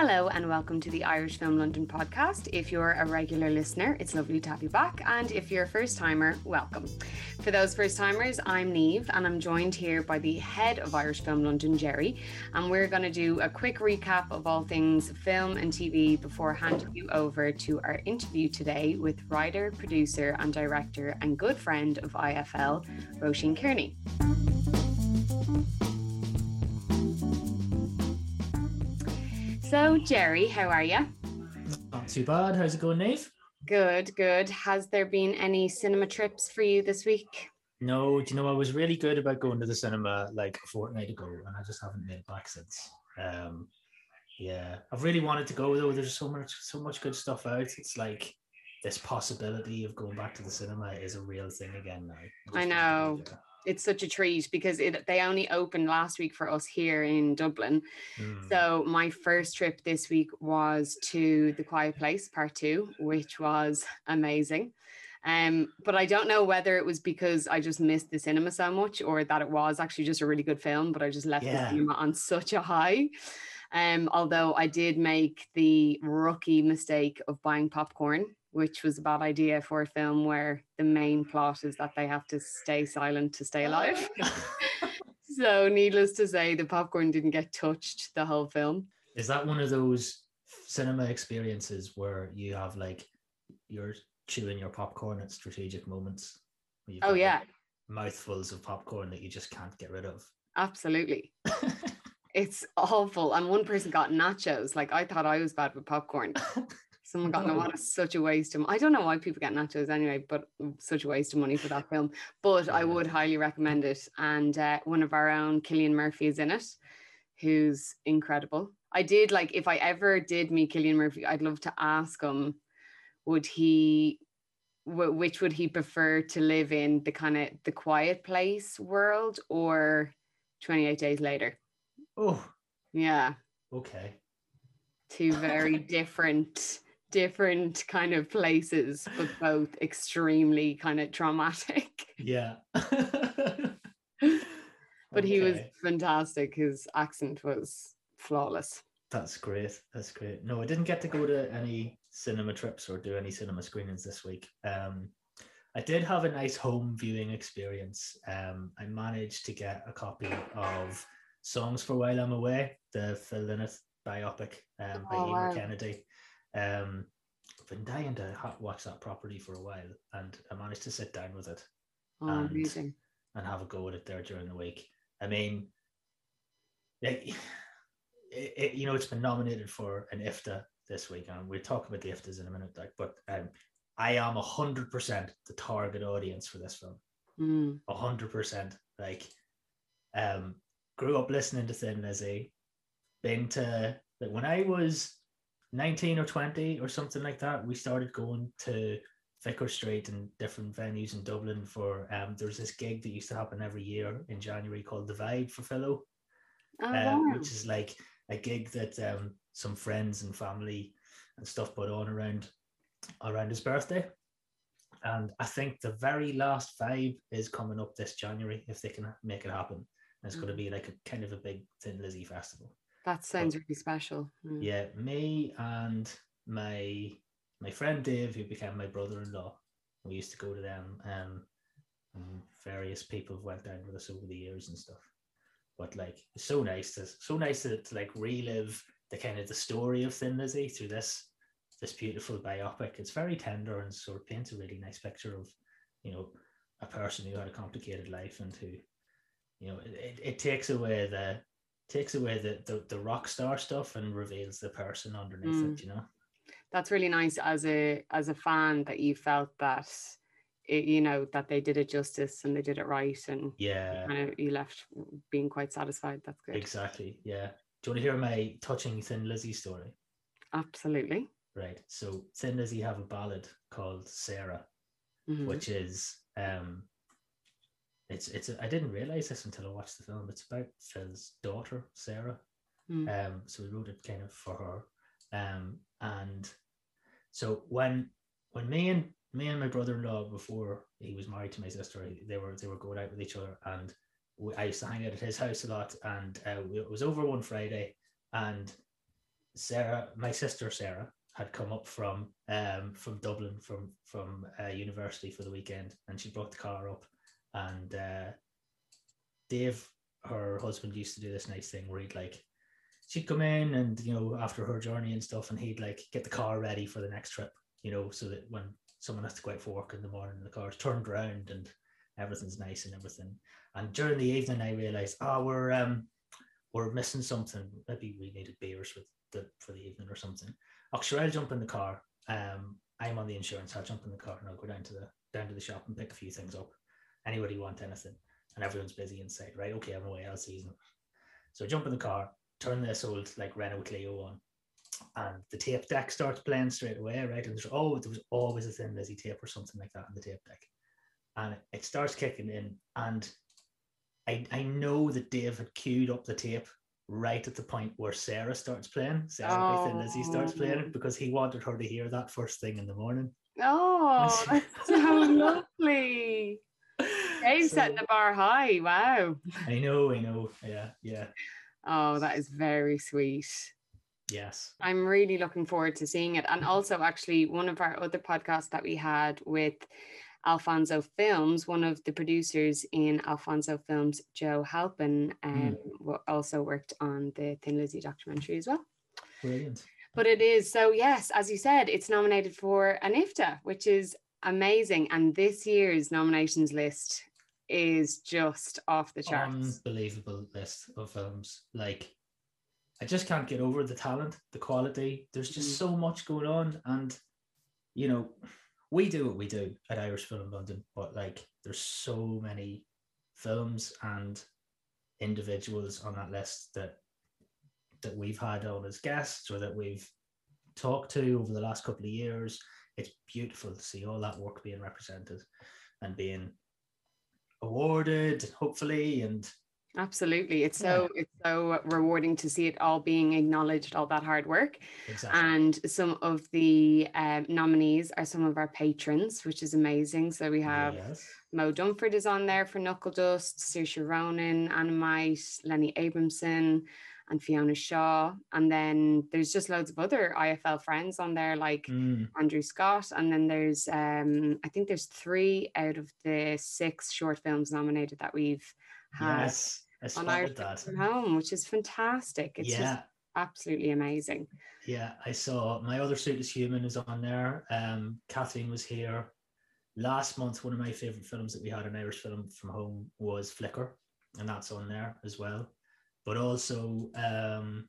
Hello and welcome to the Irish Film London podcast. If you're a regular listener, it's lovely to have you back. And if you're a first timer, welcome. For those first timers, I'm Niamh and I'm joined here by the head of Irish Film London, Gerry. And we're going to do a quick recap of all things film and TV before handing you over to our interview today with writer, producer, and director and good friend of IFL, Roisin Kearney. So, Gerry, how are you? Not too bad. How's it going, Niamh? Good, good. Has there been any cinema trips for you this week? No, do you know I was really good about going to the cinema like a fortnight ago, and I just haven't made it back since. Um, yeah, I've really wanted to go though. There's so much, so much good stuff out. It's like this possibility of going back to the cinema is a real thing again now. I, I know it's such a treat because it they only opened last week for us here in Dublin. Mm. So my first trip this week was to The Quiet Place Part 2, which was amazing. Um, but I don't know whether it was because I just missed the cinema so much or that it was actually just a really good film, but I just left yeah. the cinema on such a high. Um, although I did make the rookie mistake of buying popcorn which was a bad idea for a film where the main plot is that they have to stay silent to stay alive. so, needless to say, the popcorn didn't get touched the whole film. Is that one of those cinema experiences where you have like you're chewing your popcorn at strategic moments? Oh, yeah. Like mouthfuls of popcorn that you just can't get rid of. Absolutely. it's awful. And one person got nachos. Like I thought I was bad with popcorn. Someone got no, what is such a waste of. I don't know why people get nachos anyway, but such a waste of money for that film. But. I would highly recommend it. And uh, one of our own, Cillian Murphy, is in it, who's incredible. I did like if I ever did meet Cillian Murphy, I'd love to ask him, would he, w- which would he prefer to live in, the kind of the quiet place world or 28 days later? Oh, yeah. Okay. Two very different different kind of places, but both extremely kind of traumatic. Yeah. but okay. he was fantastic. His accent was flawless. That's great. That's great. No, I didn't get to go to any cinema trips or do any cinema screenings this week. Um, I did have a nice home viewing experience. Um, I managed to get a copy of Songs for While I'm Away, the Phil Lynott biopic um, by oh, Emer wow. Kennedy. Um, I've been dying to watch that property for a while, and I managed to sit down with it oh, and, amazing. and have a go at it there during the week. I mean, it, it, you know, it's been nominated for an IFTA this week, and we'll talk about the IFTAs in a minute. Like, but um, I am a hundred percent the target audience for this film. Hmm. A hundred percent. Like, um, grew up listening to Thin Lizzy. Been to like when I was 19 or 20 or something like that, we started going to Vicar Street and different venues in Dublin for um there's this gig that used to happen every year in January called Divide for Philo. Oh, um, wow. which is like a gig that um some friends and family and stuff put on around around his birthday. And I think the very last vibe is coming up this January if they can make it happen. And it's mm-hmm. going to be like a kind of a big Thin Lizzy festival. That sounds but, really special. Mm. Yeah, me and my my friend Dave, who became my brother-in-law, we used to go to them. Um, and various people went down with us over the years and stuff. But like, it's so nice to so nice to, to like relive the kind of the story of Thin Lizzy through this this beautiful biopic. It's very tender and sort of paints a really nice picture of, you know, a person who had a complicated life and who, you know, it, it takes away the takes away the, the the rock star stuff and reveals the person underneath mm. it you know? That's really nice as a as a fan that you felt that it, you know that they did it justice and they did it right and yeah you, kind of, you left being quite satisfied. That's good. Exactly yeah. Do you want to hear my touching thin lizzy story? Absolutely. Right so thin lizzy have a ballad called sarah mm-hmm. which is um it's it's I didn't realize this until I watched the film. It's about Phil's daughter Sarah. Mm. Um, so we wrote it kind of for her. Um, and so when when me and me and my brother-in-law before he was married to my sister, they were they were going out with each other, and we, I used to hang out at his house a lot. And uh, it was over one Friday, and Sarah, my sister Sarah, had come up from um from Dublin from from uh, university for the weekend, and she brought the car up, and uh, Dave, her husband, used to do this nice thing where he'd like she'd come in and you know after her journey and stuff, and he'd like get the car ready for the next trip, you know, so that when someone has to go out for work in the morning, the car's turned around and everything's nice and everything. And during the evening, I realized, oh, we're um we're missing something. Maybe we needed beers with the for the evening or something. Oh, sure, I'll jump in the car. Um, I'm on the insurance. I'll jump in the car and I'll go down to the down to the shop and pick a few things up. Anybody want anything? And everyone's busy inside, right? Okay, I'm away. I'll see you. So I jump in the car, turn this old like Renault Clio on, and the tape deck starts playing straight away, right? And there's oh, there was always a thin Lizzy tape or something like that on the tape deck, and it starts kicking in, and I I know that Dave had queued up the tape right at the point where Sarah starts playing, Sarah oh. Thin Lizzy starts oh. playing it because he wanted her to hear that first thing in the morning. Oh, that's so lovely. Dave's so, setting the bar high. Wow. I know, I know. Yeah, yeah. Oh, that is very sweet. Yes. I'm really looking forward to seeing it. And also, actually, one of our other podcasts that we had with Alfonso Films, one of the producers in Alfonso Films, Joe Halpin, um, mm. also worked on the Thin Lizzy documentary as well. Brilliant. But it is so, yes, as you said, it's nominated for an IFTA, which is amazing. And this year's nominations list is just off the charts. Unbelievable list of films. Like I just can't get over the talent, the quality. There's just mm. so much going on. And, you know, we do what we do at Irish Film London, but like there's so many films and individuals on that list that that we've had on as guests or that we've talked to over the last couple of years. It's beautiful to see all that work being represented and being awarded, hopefully, and Absolutely. It's so yeah. it's so rewarding to see it all being acknowledged, all that hard work. Exactly. And some of the um, nominees are some of our patrons, which is amazing. So we have yes. Moe Dunford is on there for Knuckle Dust, Saoirse Ronan, Ammonite, Lenny Abrahamson, and Fiona Shaw. And then there's just loads of other IFL friends on there, like mm. Andrew Scott. And then there's um, I think there's three out of the six short films nominated that we've had yes, on Irish that. from home, which is fantastic. It's yeah. just absolutely amazing. Yeah, I saw my other suit is human is on there. Um, Kathleen was here last month. One of my favorite films that we had an Irish film from home was Flicker, and that's on there as well. But also, um,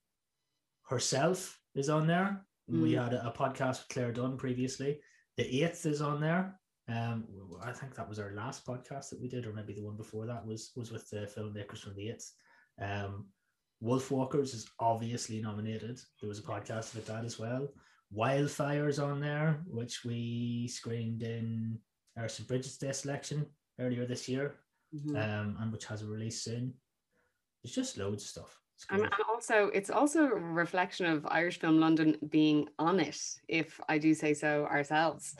herself is on there. Mm. We had a, a podcast with Claire Dunne previously. The eighth is on there. Um, I think that was our last podcast that we did, or maybe the one before that was was with the filmmakers from the Eighth. Um, Wolfwalkers is obviously nominated. There was a podcast with that as well. Wildfires on there, which we screened in our St. Bridget's Day selection earlier this year, mm-hmm. um, and which has a release soon. There's just loads of stuff. And, and, also, it's also a reflection of Irish Film London being on it, if I do say so ourselves.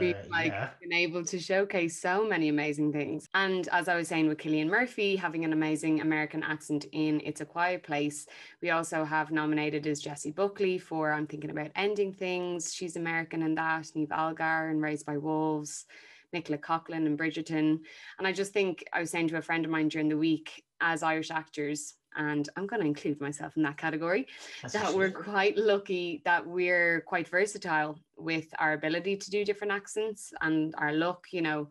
We've uh, like yeah. been able to showcase so many amazing things. And as I was saying with Cillian Murphy having an amazing American accent in It's a Quiet Place, we also have nominated as Jessie Buckley for I'm Thinking About Ending Things. She's American in that. Niamh Algar and Raised by Wolves. Nicola Coughlan and Bridgerton. And I just think I was saying to a friend of mine during the week, as Irish actors, and I'm going to include myself in that category, That's that we're quite lucky that we're quite versatile with our ability to do different accents and our look, you know.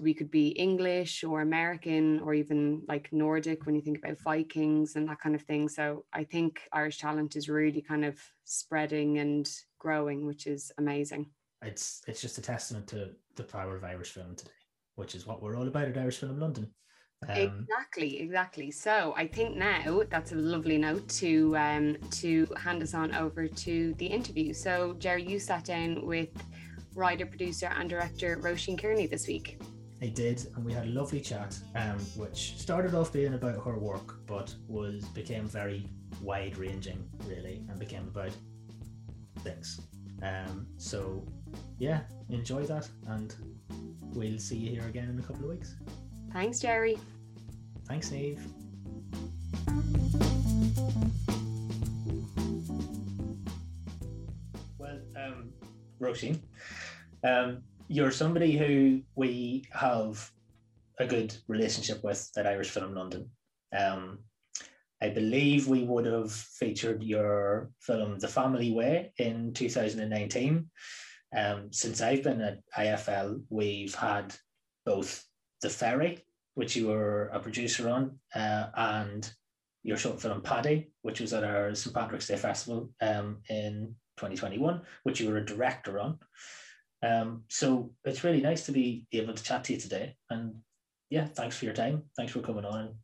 We could be English or American or even like Nordic when you think about Vikings and that kind of thing. So I think Irish talent is really kind of spreading and growing, which is amazing. It's it's just a testament to the power of Irish film today, which is what we're all about at Irish Film London. Um, exactly, exactly. So I think now that's a lovely note to um, to hand us on over to the interview. So Gerry, you sat down with writer, producer, and director Roisin Kearney this week. I did, and we had a lovely chat, um, which started off being about her work, but was became very wide ranging, really, and became about things. Um, so yeah, enjoy that, and we'll see you here again in a couple of weeks. Thanks, Gerry. Thanks, Niamh. Well, um, Roisin, um, you're somebody who we have a good relationship with at Irish Film London. Um, I believe we would have featured your film The Family Way in 2019. Um, since I've been at IFL, we've had both the Ferry, which you were a producer on, uh, and your short film Paddy, which was at our St. Patrick's Day Festival um, in 2021, which you were a director on. Um, so it's really nice to be able to chat to you today. And yeah, thanks for your time. Thanks for coming on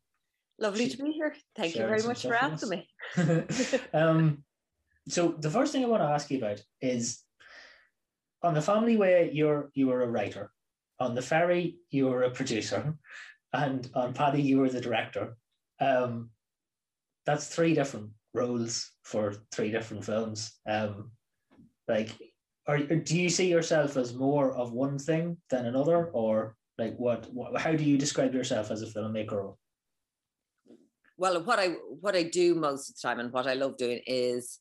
Lovely to be here. Thank you very much for asking me. um, so the first thing I want to ask you about is on the family way you're you were a writer. On the ferry, you were a producer, and on Paddy, you were the director. Um, that's three different roles for three different films. Um, like, are do you see yourself as more of one thing than another, or like what, what how do you describe yourself as a filmmaker? well what i what i do most of the time and what i love doing is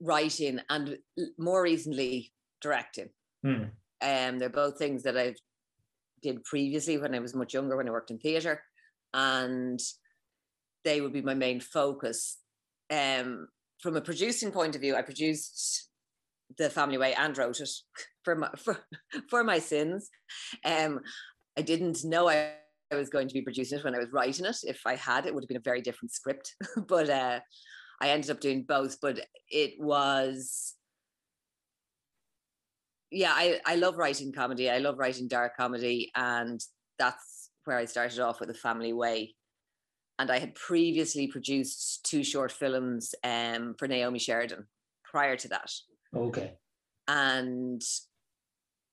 writing and more recently directing hmm. um they're both things that i did previously when i was much younger when i worked in theater and they would be my main focus um from a producing point of view i produced the family way and wrote it for my for, for my sins um i didn't know i I was going to be producing it when I was writing it. If I had, it would have been a very different script. but uh, I ended up doing both. But it was, yeah, I, I love writing comedy. I love writing dark comedy. And that's where I started off with The Family Way. And I had previously produced two short films um, for Naomi Sheridan prior to that. Okay. And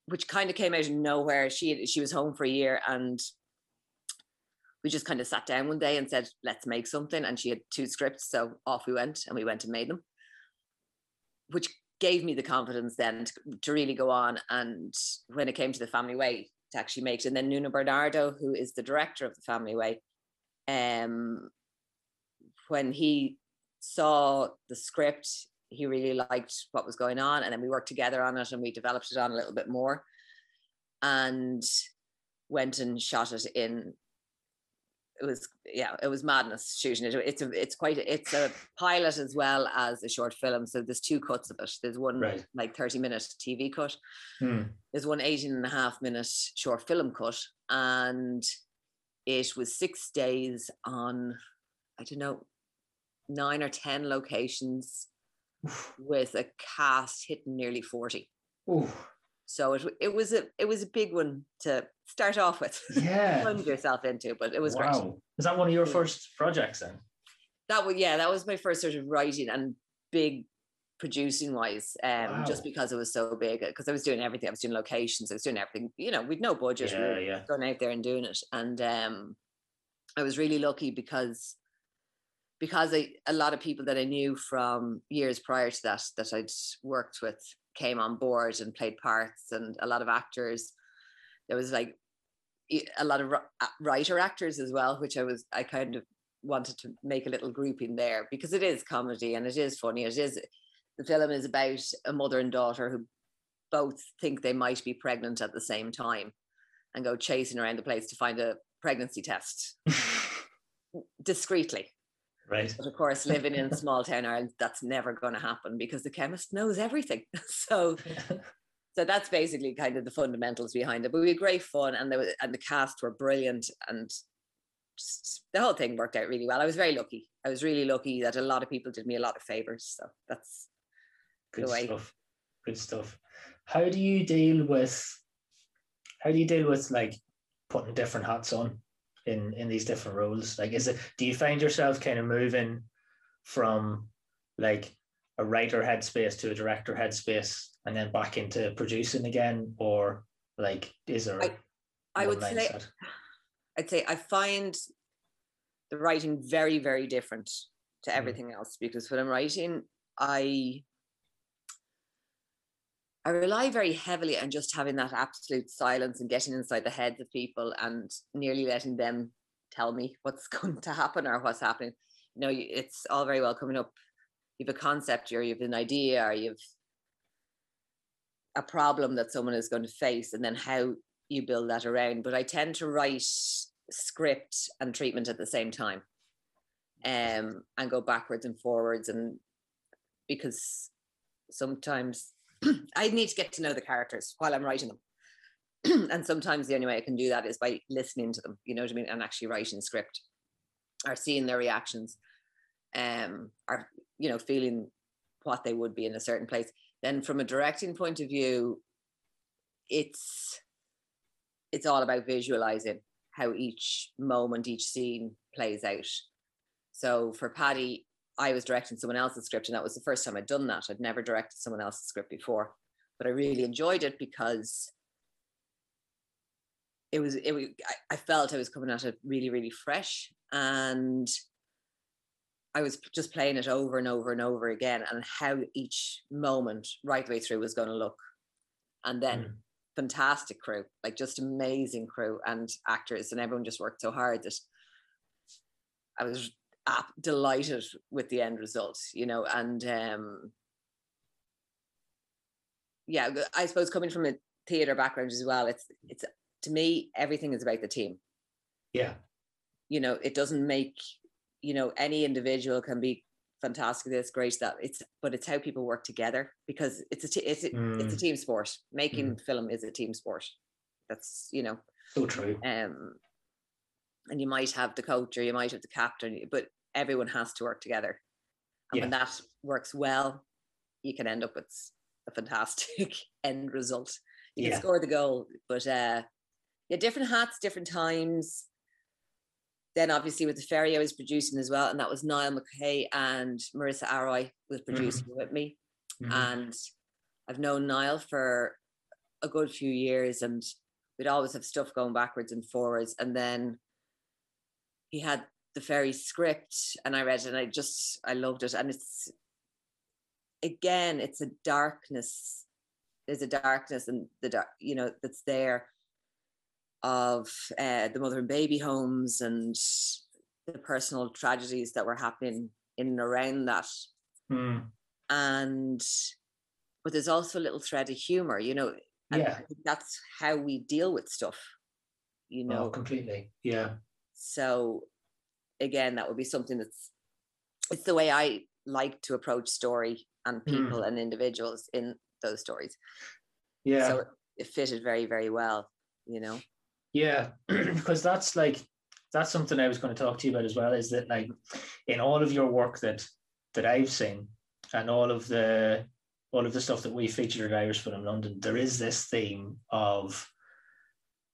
which kind of came out of nowhere. She she was home for a year and we just kind of sat down one day and said, let's make something. And she had two scripts. So off we went and we went and made them, which gave me the confidence then to, to really go on. And when it came to the family way, to actually make it. And then Nuno Bernardo, who is the director of the family way, um, when he saw the script, he really liked what was going on. And then we worked together on it and we developed it on a little bit more and went and shot it in it was yeah it was madness shooting it it's a it's quite a, it's a pilot as well as a short film so there's two cuts of it there's one right. like 30 minute tv cut hmm. there's one 18 and a half minute short film cut and it was six days on i don't know nine or ten locations with a cast hitting nearly 40 Ooh. So it it was a it was a big one to start off with. Yeah, plunge yourself into, but it was wow. great. Is that one of your first projects then? That was yeah, that was my first sort of writing and big producing wise. Um, wow. just because it was so big, because I was doing everything. I was doing locations. I was doing everything. You know, with no budget. Yeah, we yeah. Going out there and doing it, and um, I was really lucky because because I, a lot of people that I knew from years prior to that that I'd worked with came on board and played parts and a lot of actors. There was like a lot of writer actors as well which i was i kind of wanted to make a little grouping there because it is comedy and it is funny. It is the film is about a mother and daughter who both think they might be pregnant at the same time and go chasing around the place to find a pregnancy test. Discreetly Right. But of course, living in small town Ireland, that's never going to happen because the chemist knows everything. so, so that's basically kind of the fundamentals behind it. But we had great fun, and there was, and the cast were brilliant, and just the whole thing worked out really well. I was very lucky. I was really lucky that a lot of people did me a lot of favors. So that's good stuff. Good stuff. How do you deal with? How do you deal with like putting different hats on? In in these different roles? Like, is it do you find yourself kind of moving from like a writer headspace to a director headspace and then back into producing again, or like is there? I, I would mindset? say, I'd say I find the writing very very different to mm. everything mm. else because when I'm writing, I I rely very heavily on just having that absolute silence and getting inside the heads of people and nearly letting them tell me what's going to happen or what's happening. You know, it's all very well coming up. You have a concept or you have an idea or you've a problem that someone is going to face and then how you build that around. But I tend to write script and treatment at the same time um, and go backwards and forwards. And because sometimes I need to get to know the characters while I'm writing them. and sometimes the only way I can do that is by listening to them, you know what I mean? And actually writing script or seeing their reactions um, or, you know, feeling what they would be in a certain place. Then from a directing point of view, it's it's all about visualizing how each moment, each scene plays out. So for Paddy, I was directing someone else's script, and that was the first time I'd done that. I'd never directed someone else's script before, but I really enjoyed it because it was it was I felt I was coming at it really really fresh, and I was just playing it over and over and over again, and how each moment right the way through was going to look, and then. Mm. Fantastic crew, like just amazing crew and actors, and everyone just worked so hard that I was delighted with the end result, you know, and um, yeah, I suppose coming from a theater background as well, it's it's to me everything is about the team. Yeah, you know, it doesn't make you know any individual can be fantastic this great that it's but it's how people work together because it's a t- it's a, mm. it's a mm. team sport making mm. film is a team sport that's you know so true um and you might have the coach or you might have the captain but everyone has to work together. And yeah. when that works well, you can end up with a fantastic end result. You yeah. can score the goal, but uh, yeah, different hats, different times. Then obviously with the ferry, I was producing as well, and that was Niall McKay and Marissa Aroy was mm-hmm. producing mm-hmm. with me. Mm-hmm. And I've known Niall for a good few years, and we'd always have stuff going backwards and forwards. And then he had the ferry script and I read it and I just I loved it. And it's again it's a darkness there's a darkness and the dark you know that's there of uh, the mother and baby homes and the personal tragedies that were happening in and around that. Mm. and but there's also a little thread of humor you know yeah. that's how we deal with stuff you oh, know? oh, completely. Yeah. So again, that would be something that's it's the way I like to approach story and hmm. people mm. and individuals in those stories. Yeah. So it fitted very, very well, you know. Yeah, because that's like that's something I was going to talk to you about as well. Is that like in all of your work that that I've seen and all of the all of the stuff that we featured at Irish Film London, there is this theme of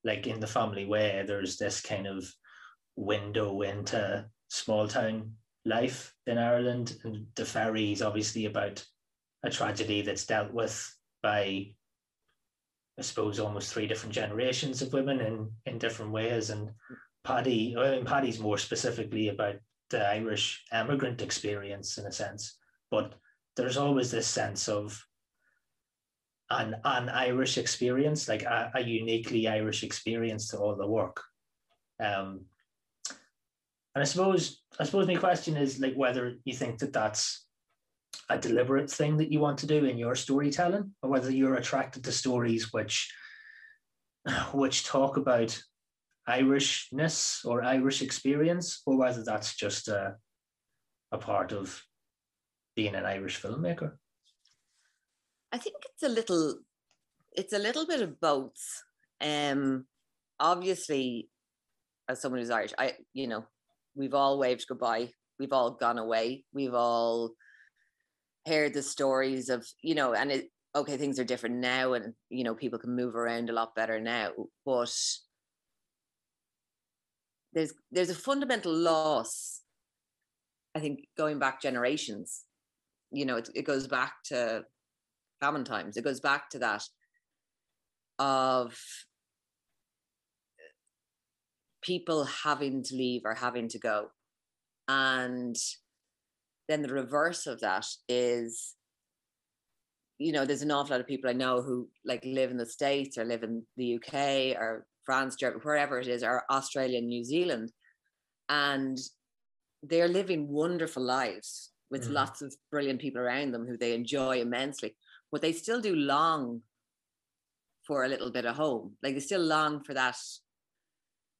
like in the family way, there's this kind of window into small town life in Ireland. And the ferry is obviously about a tragedy that's dealt with by, I suppose, almost three different generations of women in, in different ways. And Paddy, I mean, Paddy's more specifically about the Irish emigrant experience in a sense, but there's always this sense of an, an Irish experience, like a, a uniquely Irish experience to all the work. Um, and I suppose I suppose my question is like whether you think that that's a deliberate thing that you want to do in your storytelling, or whether you're attracted to stories which which talk about Irishness or Irish experience, or whether that's just a, a part of being an Irish filmmaker. I think it's a little it's a little bit of both. Um obviously as someone who's Irish, I you know, we've all waved goodbye. We've all gone away. We've all heard the stories of you know and it okay things are different now and you know people can move around a lot better now but there's there's a fundamental loss i think going back generations. You know it, it goes back to famine times. It goes back to that of people having to leave or having to go. And then the reverse of that is, you know, there's an awful lot of people I know who like live in the States or live in the UK or France, Germany, wherever it is, or Australia and New Zealand. And they're living wonderful lives with mm. lots of brilliant people around them who they enjoy immensely. But they still do long for a little bit of home. Like they still long for that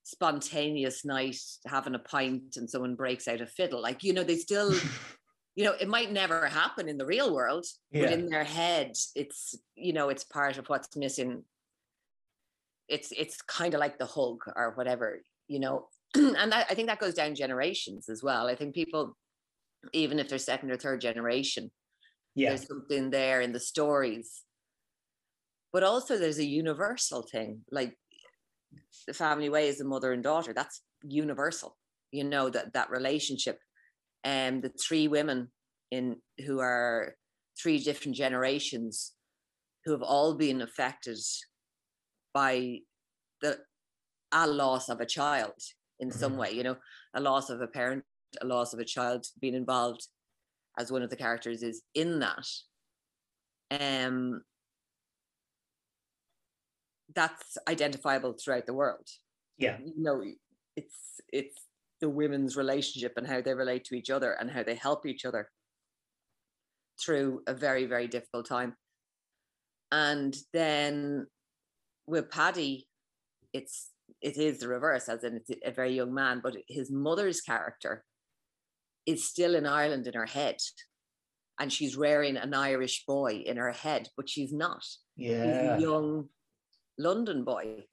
spontaneous night, having a pint and someone breaks out a fiddle. Like, you know, they still, you know, it might never happen in the real world, Yeah. but in their head, it's, you know, it's part of what's missing. It's it's kind of like the hug or whatever, you know. and that, I think that goes down generations as well. I think people, even if they're second or third generation, Yeah. there's something there in the stories but also there's a universal thing like the family way is a mother and daughter that's universal you know that that relationship and the three women in who are three different generations who have all been affected by the a loss of a child in some Mhm. way you know a loss of a parent a loss of a child being involved as one of the characters is in that um that's identifiable throughout the world Yeah. you know it's it's the women's relationship and how they relate to each other and how they help each other through a very very difficult time and then with paddy it's it is the reverse as in it's a very young man but his mother's character is still in ireland in her head and she's rearing an irish boy in her head but she's not he's Yeah. a young london boy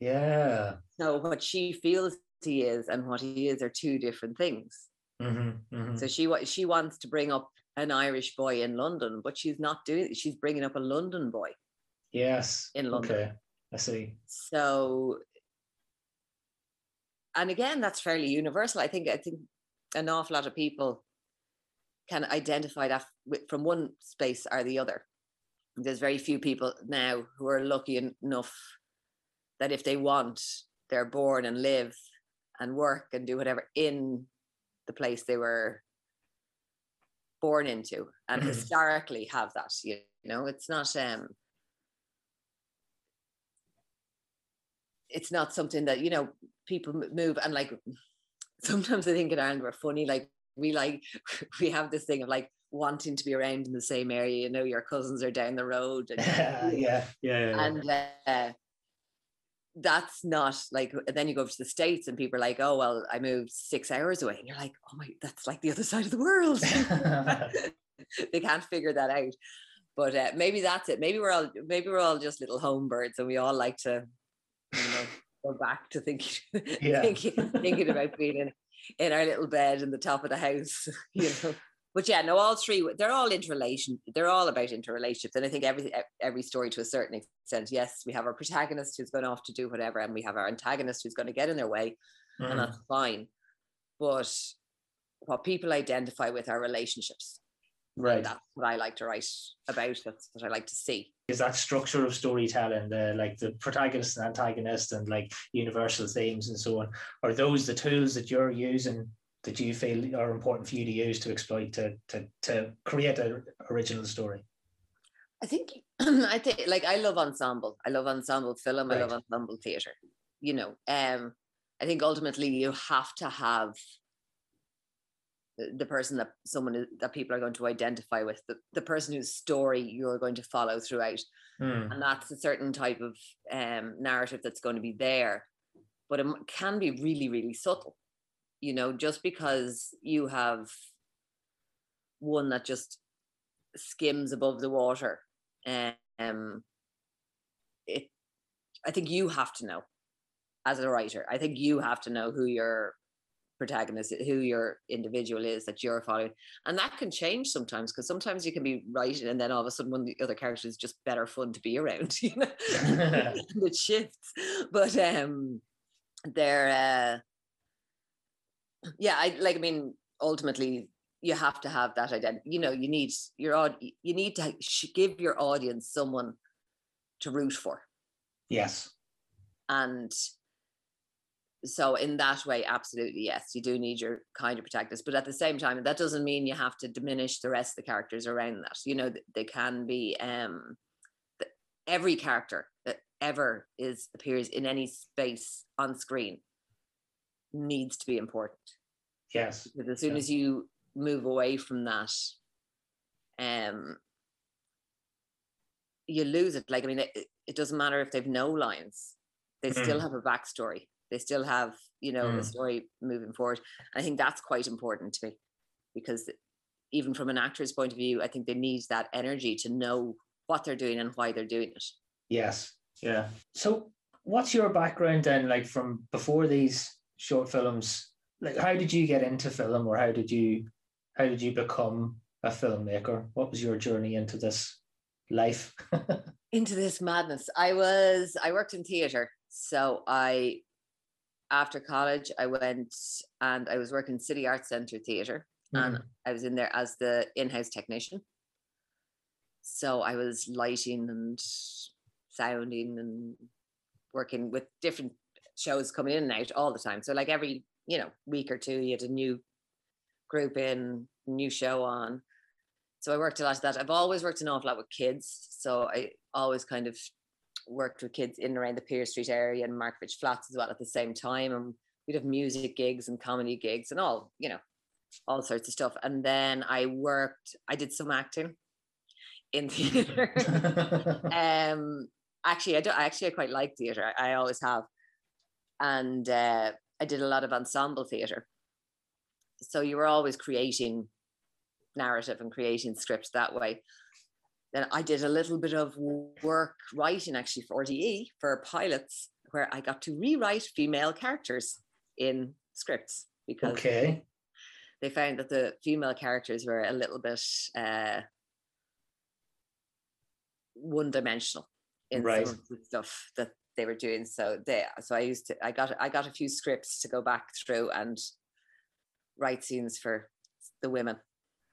Yeah. so what she feels he is and what he is are two different things. Mm-hmm, mm-hmm. So she she wants to bring up an Irish boy in London, but she's not doing. She's bringing up a London boy. yes. in London. Okay. I see. So, and again, that's fairly universal. I think I think an awful lot of people can identify that from one space or the other. There's very few people now who are lucky enough that if they want, they're born and live and work and do whatever in the place they were born into and Mhm. historically have that you know it's not um it's not something that you know people move and like sometimes i think in ireland we're funny like we like we have this thing of like wanting to be around in the same area you know your cousins are down the road and yeah. Yeah. Yeah. and uh, that's not like and then you go over to the states and people are like oh well i moved six hours away and you're like oh my that's like the other side of the world they can't figure that out but uh, maybe that's it maybe we're all maybe we're all just little home birds and we all like to you know go back to thinking Yeah. thinking, thinking about being in, in our little bed in the top of the house you know but yeah no all three they're all interrelation they're all about interrelationships and i think every every story to a certain extent yes we have our protagonist who's going off to do whatever and we have our antagonist who's going to get in their way and Mhm. that's fine but what people identify with are relationships Right. that's what I like to write about. That's what I like to see. Is that structure of storytelling, the like the protagonist and antagonist and like universal themes and so on, are those the tools that you're using that you feel are important for you to use to exploit to to to create an original story? I think I think like I love ensemble. I love ensemble film. I love ensemble theatre. You know, um, I think ultimately you have to have the, person that someone that people are going to identify with, the, the person whose story you're going to follow throughout. Hmm. and that's a certain type of um, narrative that's going to be there but it can be really really subtle you know just because you have one that just skims above the water um it i think you have to know as a writer. I think you have to know who your protagonist who your individual is that you're following. And that can change sometimes because sometimes you can be writing and then all of a sudden one of the other characters is just better fun to be around you know? It shifts. But um they're uh yeah i like i mean ultimately you have to have that identity you know you need your you need to give your audience someone to root for. Yes. and so in that way absolutely yes you do need your kind of protagonist but at the same time that doesn't mean you have to diminish the rest of the characters around that. You know they can be um every character that ever is appears in any space on screen needs to be important Yes. because as soon as you move away from that um you lose it like i mean it, it doesn't matter if they've no lines, they still Mm. have a backstory. They still have, you know, Mm. a story moving forward. I think that's quite important to me because even from an actor's point of view, I think they need that energy to know what they're doing and why they're doing it. Yes. Yeah. So what's your background then like from before these short films? Like how did you get into film or how did you how did you become a filmmaker? What was your journey into this life? into this madness. I was I worked in theater, so I after college I went and I was working City Arts Centre Theatre, mm-hmm. and I was in there as the in-house technician. So I was lighting and sounding and working with different shows coming in and out all the time. So like every you know week or two, you had a new group in, new show on. So I worked a lot of that. I've always worked an awful lot with kids. So I always kind of worked with kids in and around the Pearse Street area and Markievicz Flats as well at the same time. And we'd have music gigs and comedy gigs and all, you know, all sorts of stuff. And then I worked, I did some acting in theatre. um actually I do I actually I quite like theatre. I, I always have. And uh, I did a lot of ensemble theatre. So you were always creating narrative and creating scripts that way. Then I did a little bit of work writing actually for RTE for pilots, where I got to rewrite female characters in scripts because okay. they found that the female characters were a little bit uh, one dimensional in Right. some of the stuff that they were doing. So they so I used to I got I got a few scripts to go back through and write scenes for the women.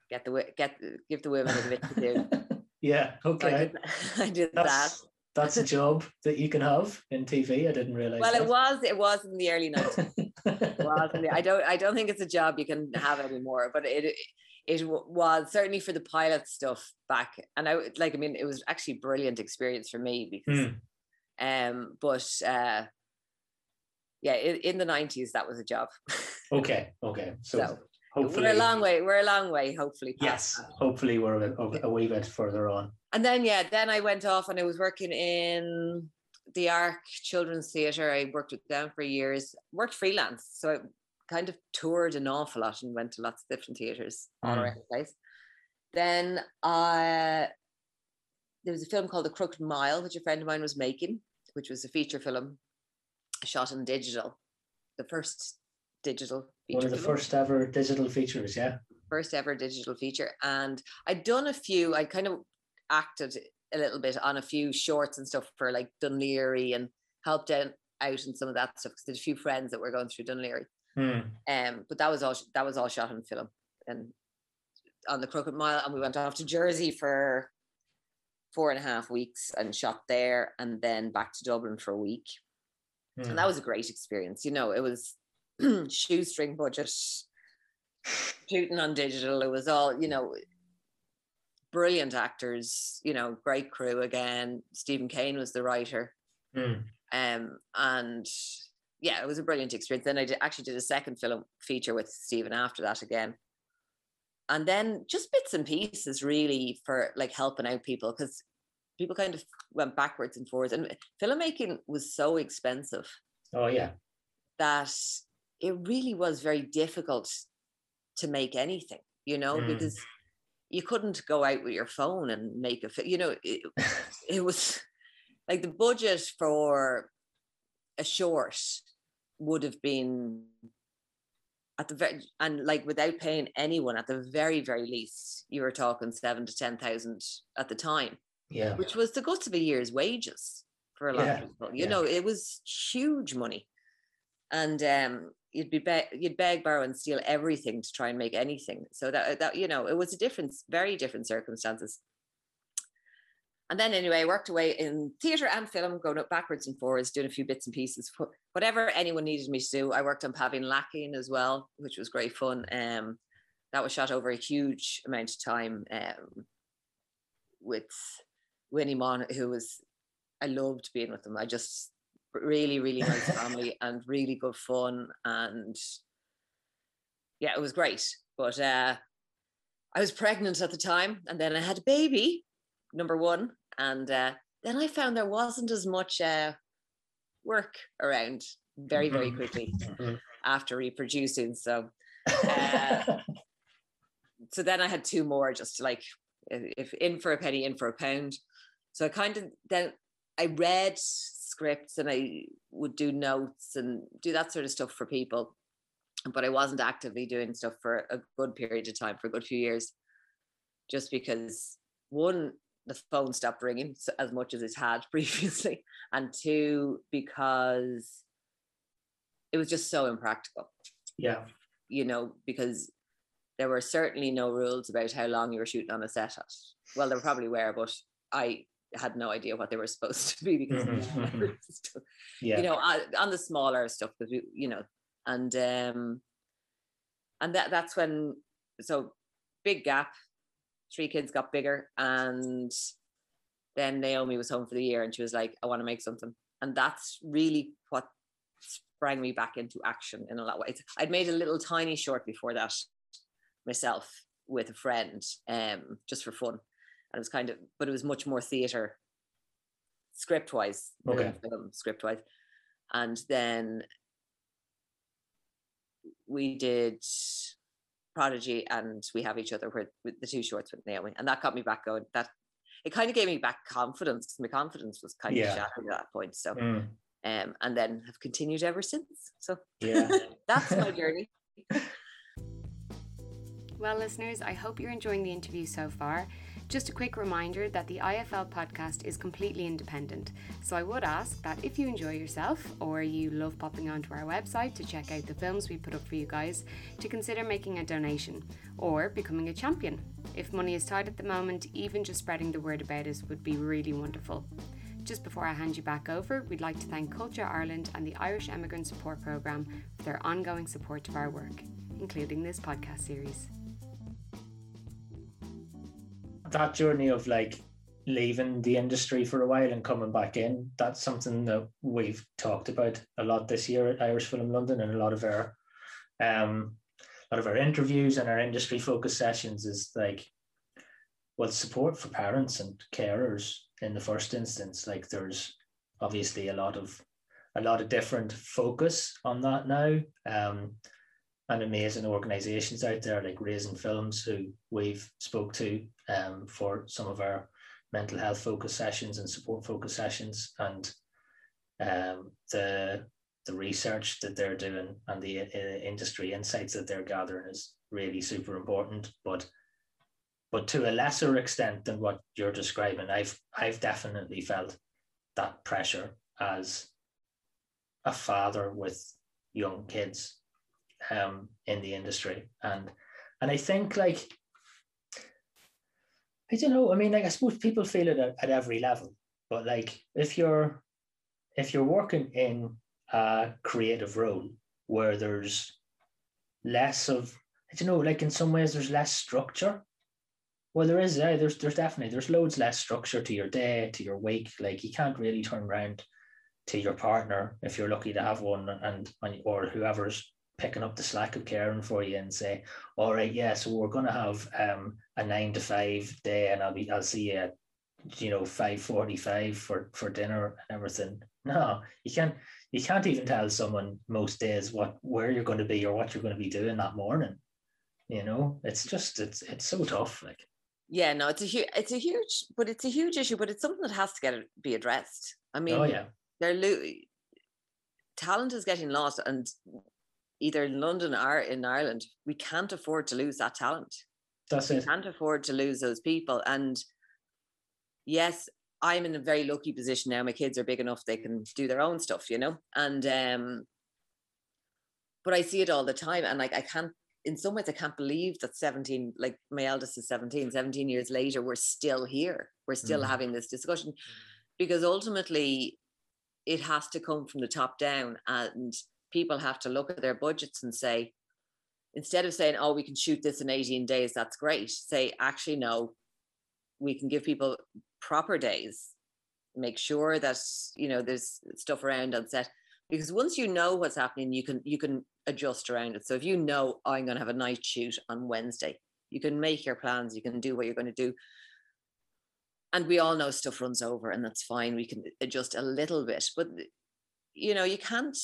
Get the get give the women a bit to do. yeah, So I okay. did, I did that. That's a job that you can have in TV. I didn't realize. Well, that. it was it was in the early nineties. It was in the- I don't I don't think it's a job you can have anymore, but it it was certainly for the pilot stuff back, and I would- like I mean it was actually a brilliant experience for me because Hmm. Um but uh yeah in, in the nineties that was a job. Okay, okay. So, So, hopefully, we're a long way we're a long way hopefully. Yes, that. hopefully we're a, a, a wee bit further on. And then yeah, then I went off and I was working in the Ark Children's Theatre. I worked with them for years, worked freelance. So I kind of toured an awful lot and went to lots of different theatres all Mm. around the place. Then I there was a film called The Crooked Mile, which a friend of mine was making, which was a feature film shot in digital. The first digital feature One of the film first ever digital features, yeah. first ever digital feature. And I'd done a few, I kind of acted a little bit on a few shorts and stuff for like Dún Laoghaire and helped out, out in some of that stuff because there's a few friends that were going through Dún Laoghaire. Hmm. Um, but that was all that was all shot in film and on the Crooked Mile, and we went off to Jersey for four and a half weeks and shot there, and then back to Dublin for a week. Hmm. And that was a great experience. You know, it was shoestring budget, shooting on digital. It was all, you know, brilliant actors, you know, great crew again. Stephen Kane was the writer. Hmm. Um, and yeah, it was a brilliant experience. Then I did, actually did a second film feature with Stephen after that again. And then just bits and pieces really for like helping out people because people kind of went backwards and forwards. And filmmaking was so expensive Oh yeah. that it really was very difficult to make anything, you know, Mm. because you couldn't go out with your phone and make a fi- you know, it, it was like the budget for a short would have been at the very and like without paying anyone at the very very least you were talking seven to ten thousand at the time Yeah. which was the guts of a year's wages for a lot Yeah, of people. You yeah. know, it was huge money, and um, you'd be beg, you'd beg, borrow, and steal everything to try and make anything. So that that you know, it was a different, very different circumstances. And then anyway, I worked away in theatre and film, going up backwards and forwards, doing a few bits and pieces. Wh- Whatever anyone needed me to do. I worked on Pavee Lackeen as well, which was great fun. Um, that was shot over a huge amount of time um, with Winnie Maughan, who was, I loved being with them. I just really, really nice family and really good fun. And yeah, it was great. But uh, I was pregnant at the time and then I had a baby, number one. And uh, then I found there wasn't as much uh, work around very, very Mhm. quickly Mhm. after reproducing. So, uh, so then I had two more just to like, if if in for a penny, in for a pound. So I kind of then I read scripts and I would do notes and do that sort of stuff for people, but I wasn't actively doing stuff for a good period of time, for a good few years, just because one, the phone stopped ringing as much as it had previously, and two, because it was just so impractical yeah. you know, because there were certainly no rules about how long you were shooting on a set at. Well, there probably were, but I had no idea what they were supposed to be because Mhm, mhm. Yeah. you know on, on the smaller stuff because we you know and um and that that's when so big gap three kids got bigger and then Naomi was home for the year and she was like I want to make something. And that's really what sprang me back into action in a lot of ways. I'd made a little tiny short before that myself with a friend um just for fun. And it was kind of but it was much more theater script wise Okay. film script wise and then we did prodigy and we have each other with, with the two shorts with naomi and that got me back going that it kind of gave me back confidence 'cause my confidence was kind Yeah. of shattered at that point so Mm, um and then have continued ever since so yeah. that's my journey Well, listeners, I hope you're enjoying the interview so far. Just a quick reminder that the IFL podcast is completely independent. So I would ask that if you enjoy yourself or you love popping onto our website to check out the films we put up for you guys, to consider making a donation or becoming a champion. If money is tight at the moment, even just spreading the word about us would be really wonderful. Just before I hand you back over, we'd like to thank Culture Ireland and the Irish Emigrant Support Programme for their ongoing support of our work, including this podcast series. That journey of like leaving the industry for a while and coming back in that's something that we've talked about a lot this year at irish film london and a lot of our um a lot of our interviews and our industry focus sessions is like well support for parents and carers in the first instance. Like there's obviously a lot of a lot of different focus on that now. Um and amazing organizations out there like Raising Films, who we've spoke to um, for some of our mental health focus sessions and support focus sessions, and um, the the research that they're doing and the uh, industry insights that they're gathering is really super important. But but to a lesser extent than what you're describing, I've I've definitely felt that pressure as a father with young kids um, in the industry, and and I think like I don't know. I mean, like I suppose people feel it at, at every level, but like if you're if you're working in a creative role where there's less of I don't know, like in some ways there's less structure. Well, there is. Yeah, there's there's definitely there's loads less structure to your day, to your week. Like you can't really turn around to your partner if you're lucky to have one, and, and or whoever's picking up the slack of caring for you and say, all right, yeah, so we're going to have um, a nine to five day, and I'll be I'll see you at you know five forty five for for dinner and everything. No, you can't. You can't even tell someone most days what where you're going to be or what you're going to be doing that morning. You know, it's just it's it's so tough. Like yeah no it's a huge it's a huge but it's a huge issue but it's something that has to get be addressed i mean oh yeah, they're lo- talent is getting lost and either in london or in ireland we can't afford to lose that talent. That's we it. can't afford to lose those people. And yes i'm in a very lucky position now. My kids are big enough they can do their own stuff you know? And um but i see it all the time. And like i can't in some ways i can't believe that 17 like my eldest is 17 17 years later we're still here. We're still Mhm. having this discussion. Because ultimately it has to come from the top down. And people have to look at their budgets and say instead of saying oh we can shoot this in 18 days that's great say actually no. We can give people proper days. Make sure that you know there's stuff around on set. Because once you know what's happening you can you can adjust around it. So if you know oh, i'm going to have a night shoot on wednesday you can make your plans you can do what you're going to do. And we all know stuff runs over and that's fine. We can adjust a little bit but you know you can't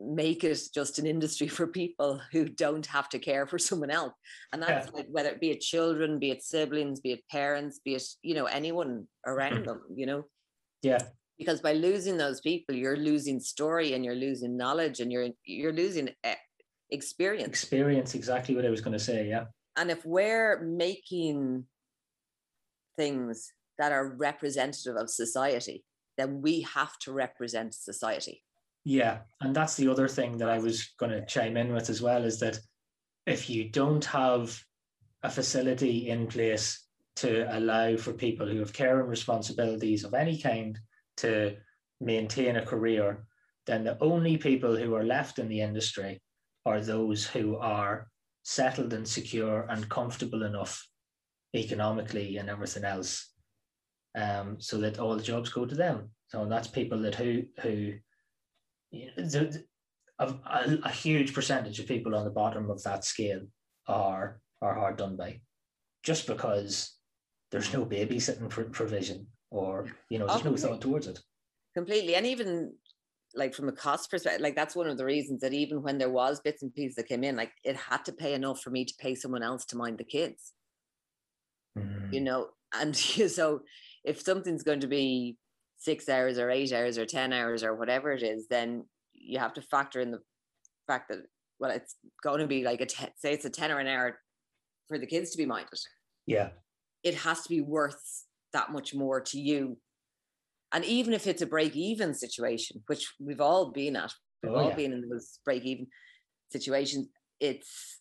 make it just an industry for people who don't have to care for someone else. And that's yeah. like whether it be it children be it siblings be it parents be it you know anyone around them you know? Yeah. Because by losing those people you're losing story and you're losing knowledge and you're you're losing eh, experience. Experience exactly what i was going to say yeah. And if we're making things that are representative of society then we have to represent society yeah, and that's the other thing that I was going to chime in with as well is that if you don't have a facility in place to allow for people who have care and responsibilities of any kind to maintain a career, then the only people who are left in the industry are those who are settled and secure and comfortable enough economically and everything else, um, so that all the jobs go to them. So that's people that who who the, a, a, huge percentage of people on the bottom of that scale are are hard done by, just because there's no babysitting provision or you know there's no thought towards it. Completely, and even like from a cost perspective, like that's one of the reasons that even when there was bits and pieces that came in, like it had to pay enough for me to pay someone else to mind the kids. Mm. You know, and so if something's going to be six hours or eight hours or 10 hours or whatever it is, then you have to factor in the fact that, well, it's going to be like a, ten, say it's a 10 or an hour for the kids to be minded. Yeah. It has to be worth that much more to you. And even if it's a break even situation, which we've all been at, we've oh, all yeah. been in those break even situations, it's,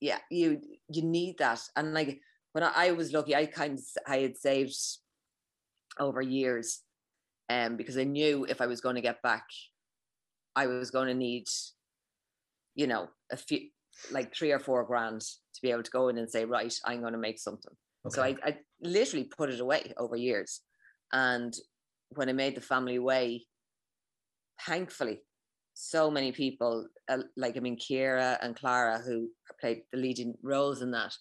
yeah, you, you need that. And like, when I, I was lucky, I kind of, I had saved over years um, because I knew if I was going to get back, I was going to need, you know, a few, like three or four grand to be able to go in and say, right, I'm going to make something. Okay. So I, I literally put it away over years. And when I made the family way, thankfully, so many people, uh, like I mean, Kira and Clara, who played the leading roles in that,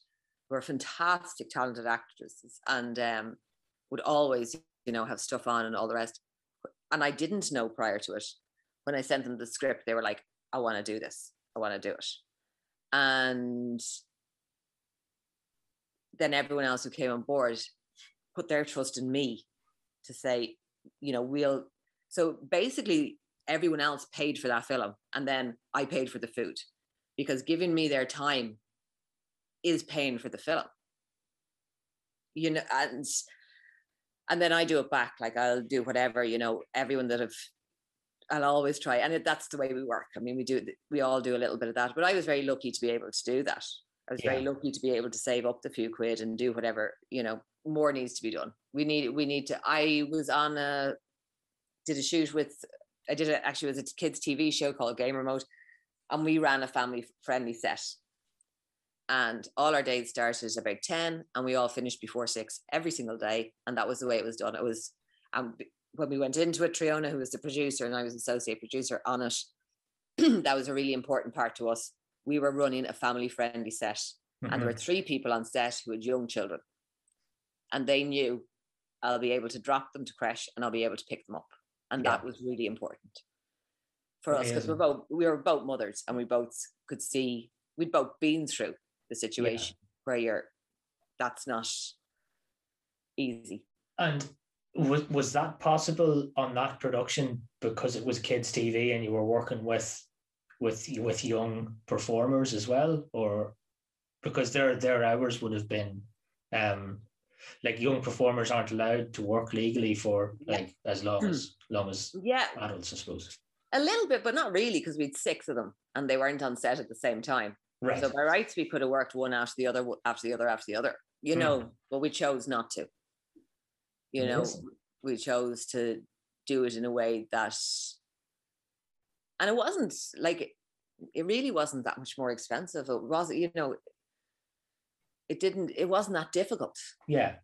were fantastic, talented actresses. And um, would always, you know, have stuff on and all the rest. And I didn't know prior to it. When I sent them the script, they were like, I want to do this. I want to do it. And then everyone else who came on board put their trust in me to say, you know, we'll. So basically, everyone else paid for that film. And then I paid for the food because giving me their time is paying for the film. You know, and and then I do it back. Like I'll do whatever, you know, everyone that have, I'll always try. And it, that's the way we work. I mean, we do, we all do a little bit of that, but I was very lucky to be able to do that. I was yeah. very lucky to be able to save up the few quid and do whatever, you know, more needs to be done. We need, we need to, I was on a, did a shoot with, I did it actually was a kids TV show called Game Remote and we ran a family friendly set and all our days started at about 10 and we all finished before six every single day and that was the way it was done it was um, when we went into it triona who was the producer and i was associate producer on it that was a really important part to us we were running a family friendly set mm-hmm. and there were mm-hmm. three people on set who had young children and they knew i'll be able to drop them to crèche and i'll be able to pick them up and yeah. that was really important for us because we're both we were both mothers and we both could see we'd both been through the situation yeah. where you're that's not easy. And was was that possible on that production because it was kids TV and you were working with with with young performers as well, or because their their hours would have been um like young performers aren't allowed to work legally for like as long as long as yeah adults, I suppose. A little bit, but not really, because we had six of them and they weren't on set at the same time. Right. So by rights, we could have worked one after the other, after the other, after the other, you know, mm. but we chose not to. You know, we chose to do it in a way that, and it wasn't like, it really wasn't that much more expensive. It was, you know, it didn't, it wasn't that difficult. Yeah.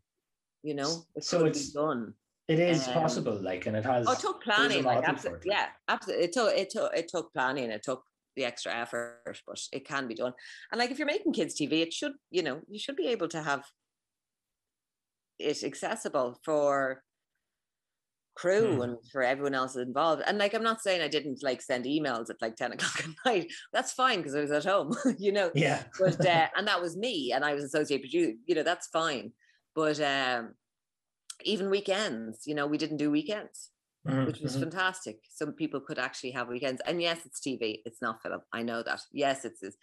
You know, it so it's done. It is um, possible, like, and it has. Oh, it took planning, like, absolutely, yeah, absolutely. It took, it took, it took planning. It took the extra effort, but it can be done. And like if you're making kids TV, it should, you know, you should be able to have it accessible for crew Hmm. and for everyone else involved. And like, I'm not saying I didn't like send emails at like 10 o'clock at night. That's fine because I was at home, you know. Yeah. But uh, and that was me, and I was associate producer. You know, that's fine. But um, even weekends, you know, we didn't do weekends, Mhm, which was mhm. fantastic. Some people could actually have weekends, and yes, it's TV. It's not film. I know that. Yes, it's, it's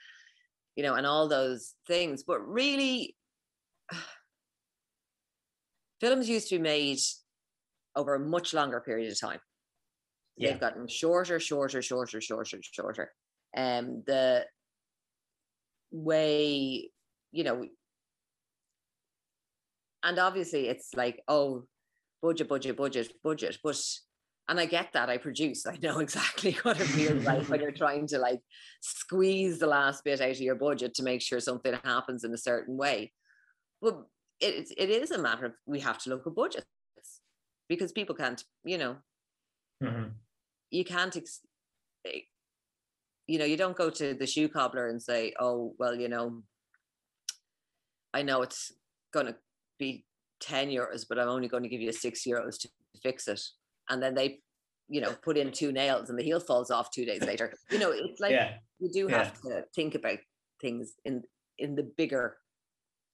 you know, and all those things. But really, films used to be made over a much longer period of time. Yeah. They've gotten shorter, shorter, shorter, shorter, shorter. Um, the way, you know, and obviously it's like, oh, budget, budget, budget, budget. But and I get that. I produce. I know exactly what it feels like when you're trying to like squeeze the last bit out of your budget to make sure something happens in a certain way. But it, it is a matter of we have to look at budgets because people can't, you know, Mhm. you can't ex- eh, you know you don't go to the shoe cobbler and say oh well you know i know it's going to be 10 euros but i'm only going to give you 6 euros to fix it and then they you know put in two nails and the heel falls off two days later you know it's like yeah. you do yeah. have to think about things in in the bigger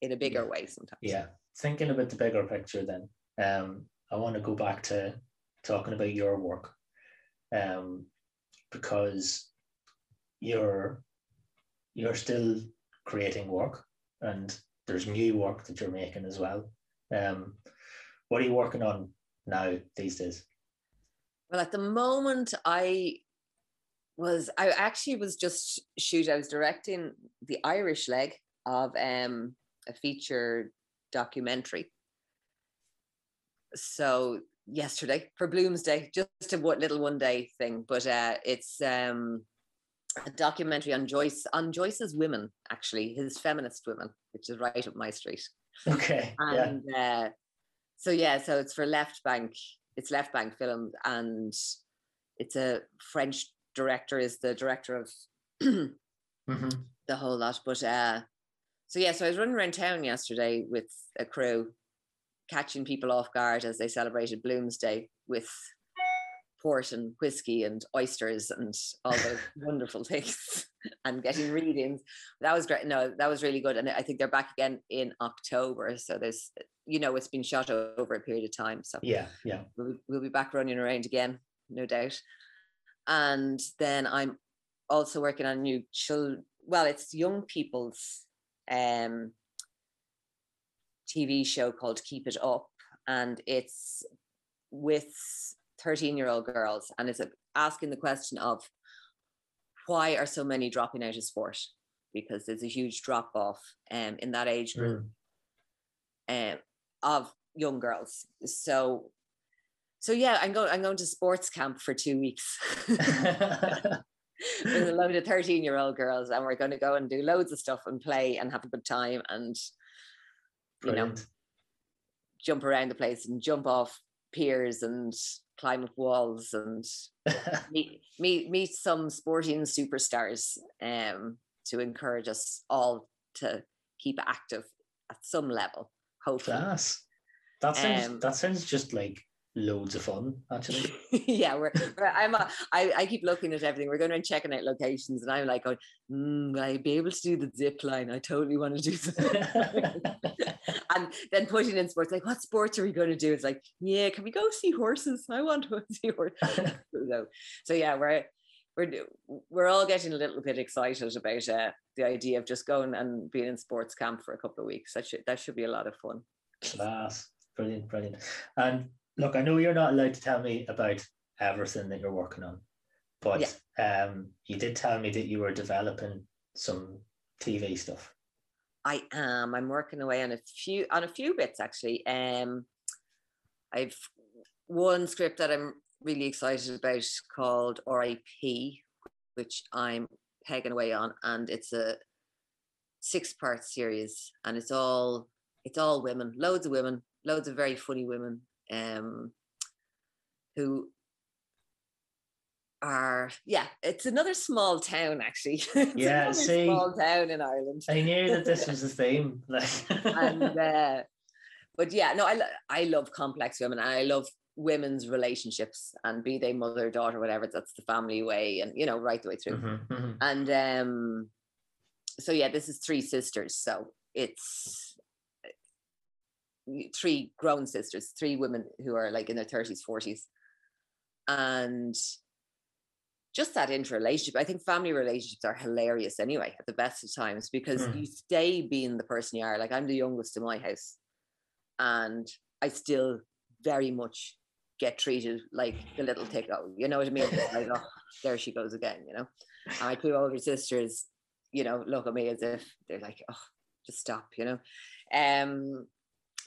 in a bigger Yeah. way sometimes Yeah. Thinking about the bigger picture, then, um, I want to go back to talking about your work, um, because you're you're still creating work, and there's new work that you're making as well. Um, what are you working on now these days? Well, at the moment, I was I actually was just shoot. I was directing the Irish leg of um, a feature documentary. So yesterday for Bloomsday, just a what little one day thing, but uh, it's um, a documentary on Joyce on Joyce's women, actually his feminist women, which is right up my street Okay. yeah. and uh, so yeah so it's for left bank it's left bank films and it's a french director is the director of the Mhm. whole lot but uh so yeah so i was running around town yesterday with a crew catching people off guard as they celebrated bloomsday with port and whiskey and oysters and all those wonderful things and getting readings that was great no that was really good and i think they're back again in october so there's you know it's been shot over a period of time so Yeah. Yeah. we'll, we'll be back running around again no doubt and then i'm also working on a new children well it's young people's um tv show called keep it up and it's with 13 year old girls and it's asking the question of why are so many dropping out of sport because there's a huge drop off um, in that age group Mm. um, of young girls. So, so yeah, I'm going. I'm going to sports camp for two weeks with a load of thirteen-year-old girls, and we're going to go and do loads of stuff and play and have a good time and you know jump around the place and jump off piers and climb up walls and meet meet meet some sporting superstars um, to encourage us all to keep active at some level. Hopefully. Class. That sounds Um, that sounds just like loads of fun, actually. yeah, we're, we're I'm a, I, I keep looking at everything. We're going around checking out locations, and I'm like, going, mm, I'd be able to do the zip line. I totally want to do that. and then putting in sports, like, what sports are we going to do? It's like, yeah, can we go see horses? I want to see horses. so, so yeah, we're we're we're all getting a little bit excited about uh, the idea of just going and being in sports camp for a couple of weeks. That should that should be a lot of fun. Class. Brilliant, brilliant. And look, I know you're not allowed to tell me about everything that you're working on, but um, you did tell me that you were developing some TV stuff. I am. I'm working away on a few on a few bits actually. Um, I've one script that I'm really excited about called RIP, which I'm pegging away on, and it's a six part series, and it's all it's all women, loads of women, loads of very funny women, um, who are yeah. It's another small town actually. Yeah, see- small town in Ireland I knew that this was the theme. And uh, but yeah, no, I I love complex women. And I love women's relationships, and be they mother, daughter, whatever. That's the family way, and you know, right the way through. Mhm, mhm. And um, so yeah, this is three sisters. So it's three grown sisters, three women who are like in their thirties, forties, and just that interrelationship. I think family relationships are hilarious anyway at the best of times because Mm. you stay being the person you are. Like I'm the youngest in my house, and I still very much get treated like the little tickle. You know what I mean? Like, oh, there she goes again. You know, and my two older sisters, you know, look at me as if they're like, oh, just stop. You know, um,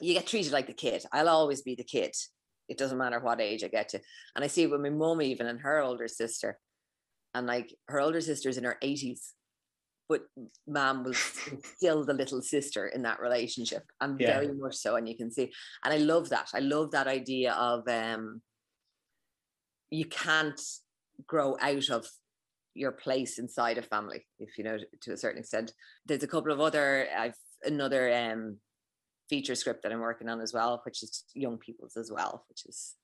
you get treated like the kid. I'll always be the kid. It doesn't matter what age I get to. And I see it with my mum even and her older sister. And like her older sister's in her 80s, but mom was still the little sister in that relationship. And Yeah. very much so. And you can see, and I love that. I love that idea of um you can't grow out of your place inside a family, if you know to a certain extent. There's a couple of other I've another um feature script that I'm working on as well, which is young people's as well, which is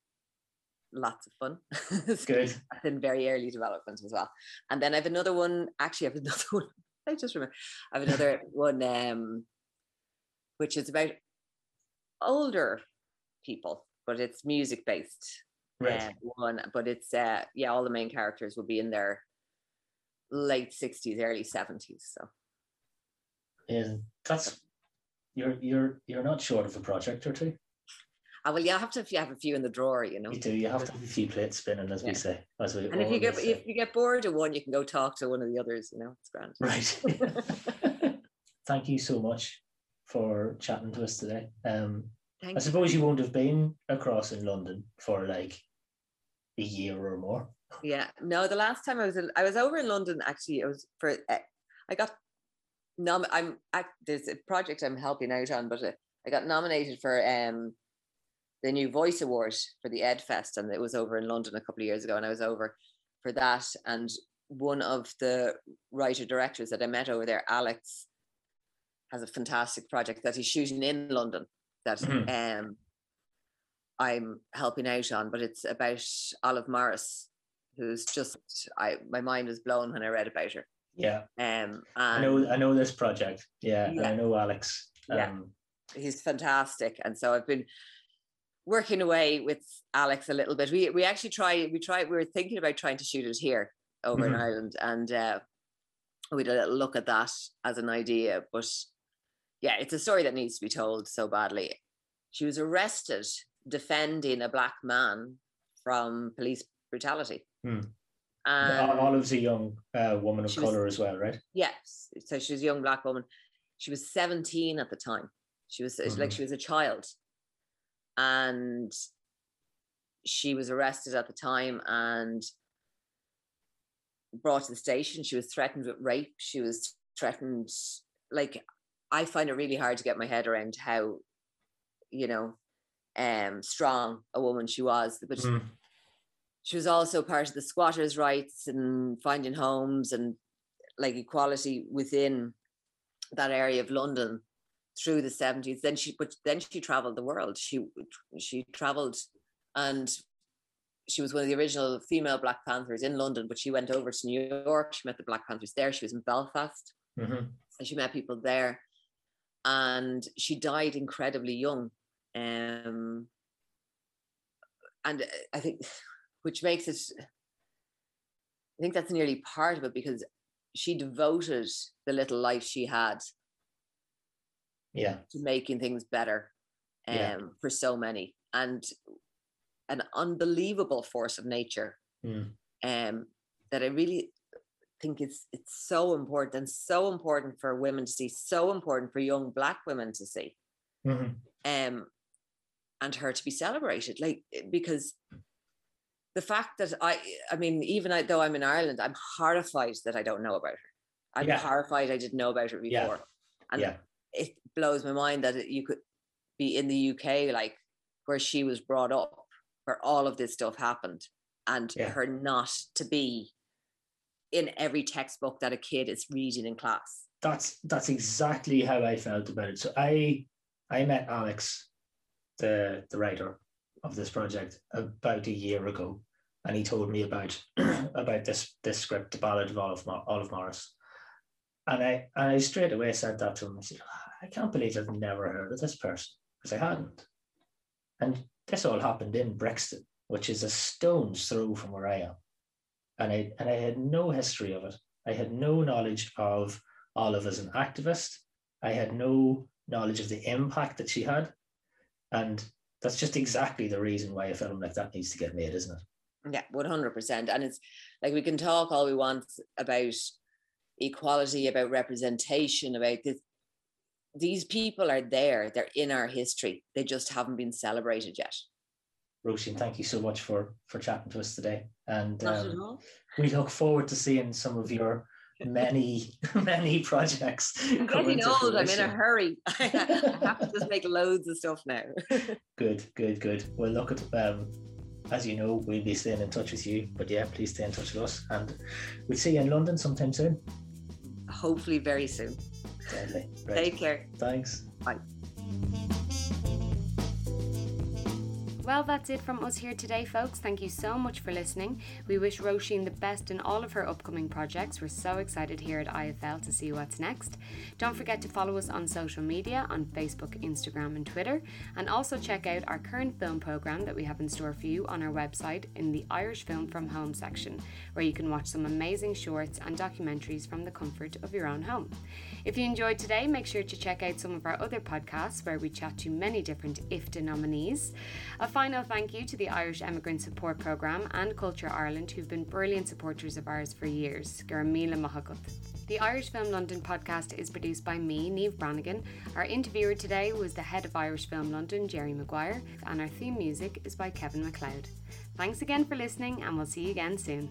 lots of fun. It's Good. in very early development as well. And then I have another one. Actually, I have another one. I just remember. I have another one, um, which is about older people, but it's music based. Right. uh, one, but it's uh, yeah, all the main characters will be in their late sixties, early seventies. So Yeah, that's you're you're you're not short of a project or two. uh, well, you have to if you have a few in the drawer, you know. You do. You have to have a few plates spinning, as Yeah. we say. As we And if you get say. if you get bored of one, you can go talk to one of the others. You know, it's grand. Right. Thank you so much for chatting to us today. Um, Thank I suppose you won't have been across in London for like a year or more. Yeah, no. The last time I was in, I was over in London. Actually, it was for uh, I got nom. I'm act, there's a project I'm helping out on, but uh, I got nominated for um the new Voice Award for the Ed Fest, and it was over in London a couple of years ago, and I was over for that. And one of the writer directors that I met over there, Alex, has a fantastic project that he's shooting in London that Mhm. um I'm helping out on, but it's about Olive Morris, who's just I my mind was blown when I read about her. Yeah, Um, I know. I know this project. Yeah, Yeah. I know Alex. Yeah. Um, he's fantastic, and so I've been working away with Alex a little bit. We we actually try we try we were thinking about trying to shoot it here over in Mhm. Ireland, and uh, we had a little look at that as an idea. But yeah, it's a story that needs to be told so badly. She was arrested defending a black man from police brutality. Hmm. And Olive's a young uh, woman of she was- color as well, right? Yes. So she was a young black woman. She was 17 at the time. She was it's like she was a child. And she was arrested at the time and brought to the station. She was threatened with rape. She was threatened like I find it really hard to get my head around how, you know, um strong a woman she was. But Mm. She was also part of the squatters' rights and finding homes and like equality within that area of London through the 70s. Then she but then she traveled the world. She she traveled and she was one of the original female Black Panthers in London, but she went over to New York. She met the Black Panthers there. She was in Belfast Mhm. and she met people there. And she died incredibly young. Um, and I think, which makes it, I think that's nearly part of it because she devoted the little life she had Yeah. to making things better um, Yeah. for so many and an unbelievable force of nature Mm. um, that I really think it's it's so important and so important for women to see, so important for young black women to see, Mhm. um, and her to be celebrated. Like because the fact that I, I mean, even though I'm in Ireland, I'm horrified that I don't know about her. I'm Yeah. horrified I didn't know about her Yeah. before, and Yeah. it blows my mind that you could be in the UK, like where she was brought up, where all of this stuff happened, and Yeah. her not to be in every textbook that a kid is reading in class. That's that's exactly how I felt about it. So I I met Alex the the writer of this project about a year ago, and he told me about about this this script, the Ballad of Olive, Olive Morris, and I and I straight away said that to him. I said, I can't believe I've never heard of this person because I hadn't, and this all happened in Brixton, which is a stone's throw from where I am, and I and I had no history of it. I had no knowledge of Olive as an activist. I had no knowledge of the impact that she had. And that's just exactly the reason why a film like that needs to get made, isn't it? Yeah, 100%. And it's like we can talk all we want about equality, about representation, about this. These people are there, they're in our history. They just haven't been celebrated yet. Roisin, thank you so much for for chatting to us today. And um, we look forward to seeing some of your many, many projects. I'm getting old. I'm in a hurry. I have to just make loads of stuff now. good, good, good. Well, look at um, as you know, we'll be staying in touch with you. But yeah, please stay in touch with us, and we'll see you in London sometime soon. Hopefully, very soon. Deadly. Right. Take care. Thanks. Bye. Well, that's it from us here today, folks. Thank you so much for listening. We wish Roisin the best in all of her upcoming projects. We're so excited here at IFL to see what's next. Don't forget to follow us on social media on Facebook, Instagram, and Twitter. And also check out our current film programme that we have in store for you on our website in the Irish Film from Home section, where you can watch some amazing shorts and documentaries from the comfort of your own home. If you enjoyed today, make sure to check out some of our other podcasts where we chat to many different IFTA nominees. A final thank you to the Irish Emigrant Support Programme and Culture Ireland, who've been brilliant supporters of ours for years. Garamila Mahagut. The Irish Film London podcast is produced by me, Niamh Branigan. Our interviewer today was the head of Irish Film London, Gerry Maguire, and our theme music is by Kevin MacLeod. Thanks again for listening, and we'll see you again soon.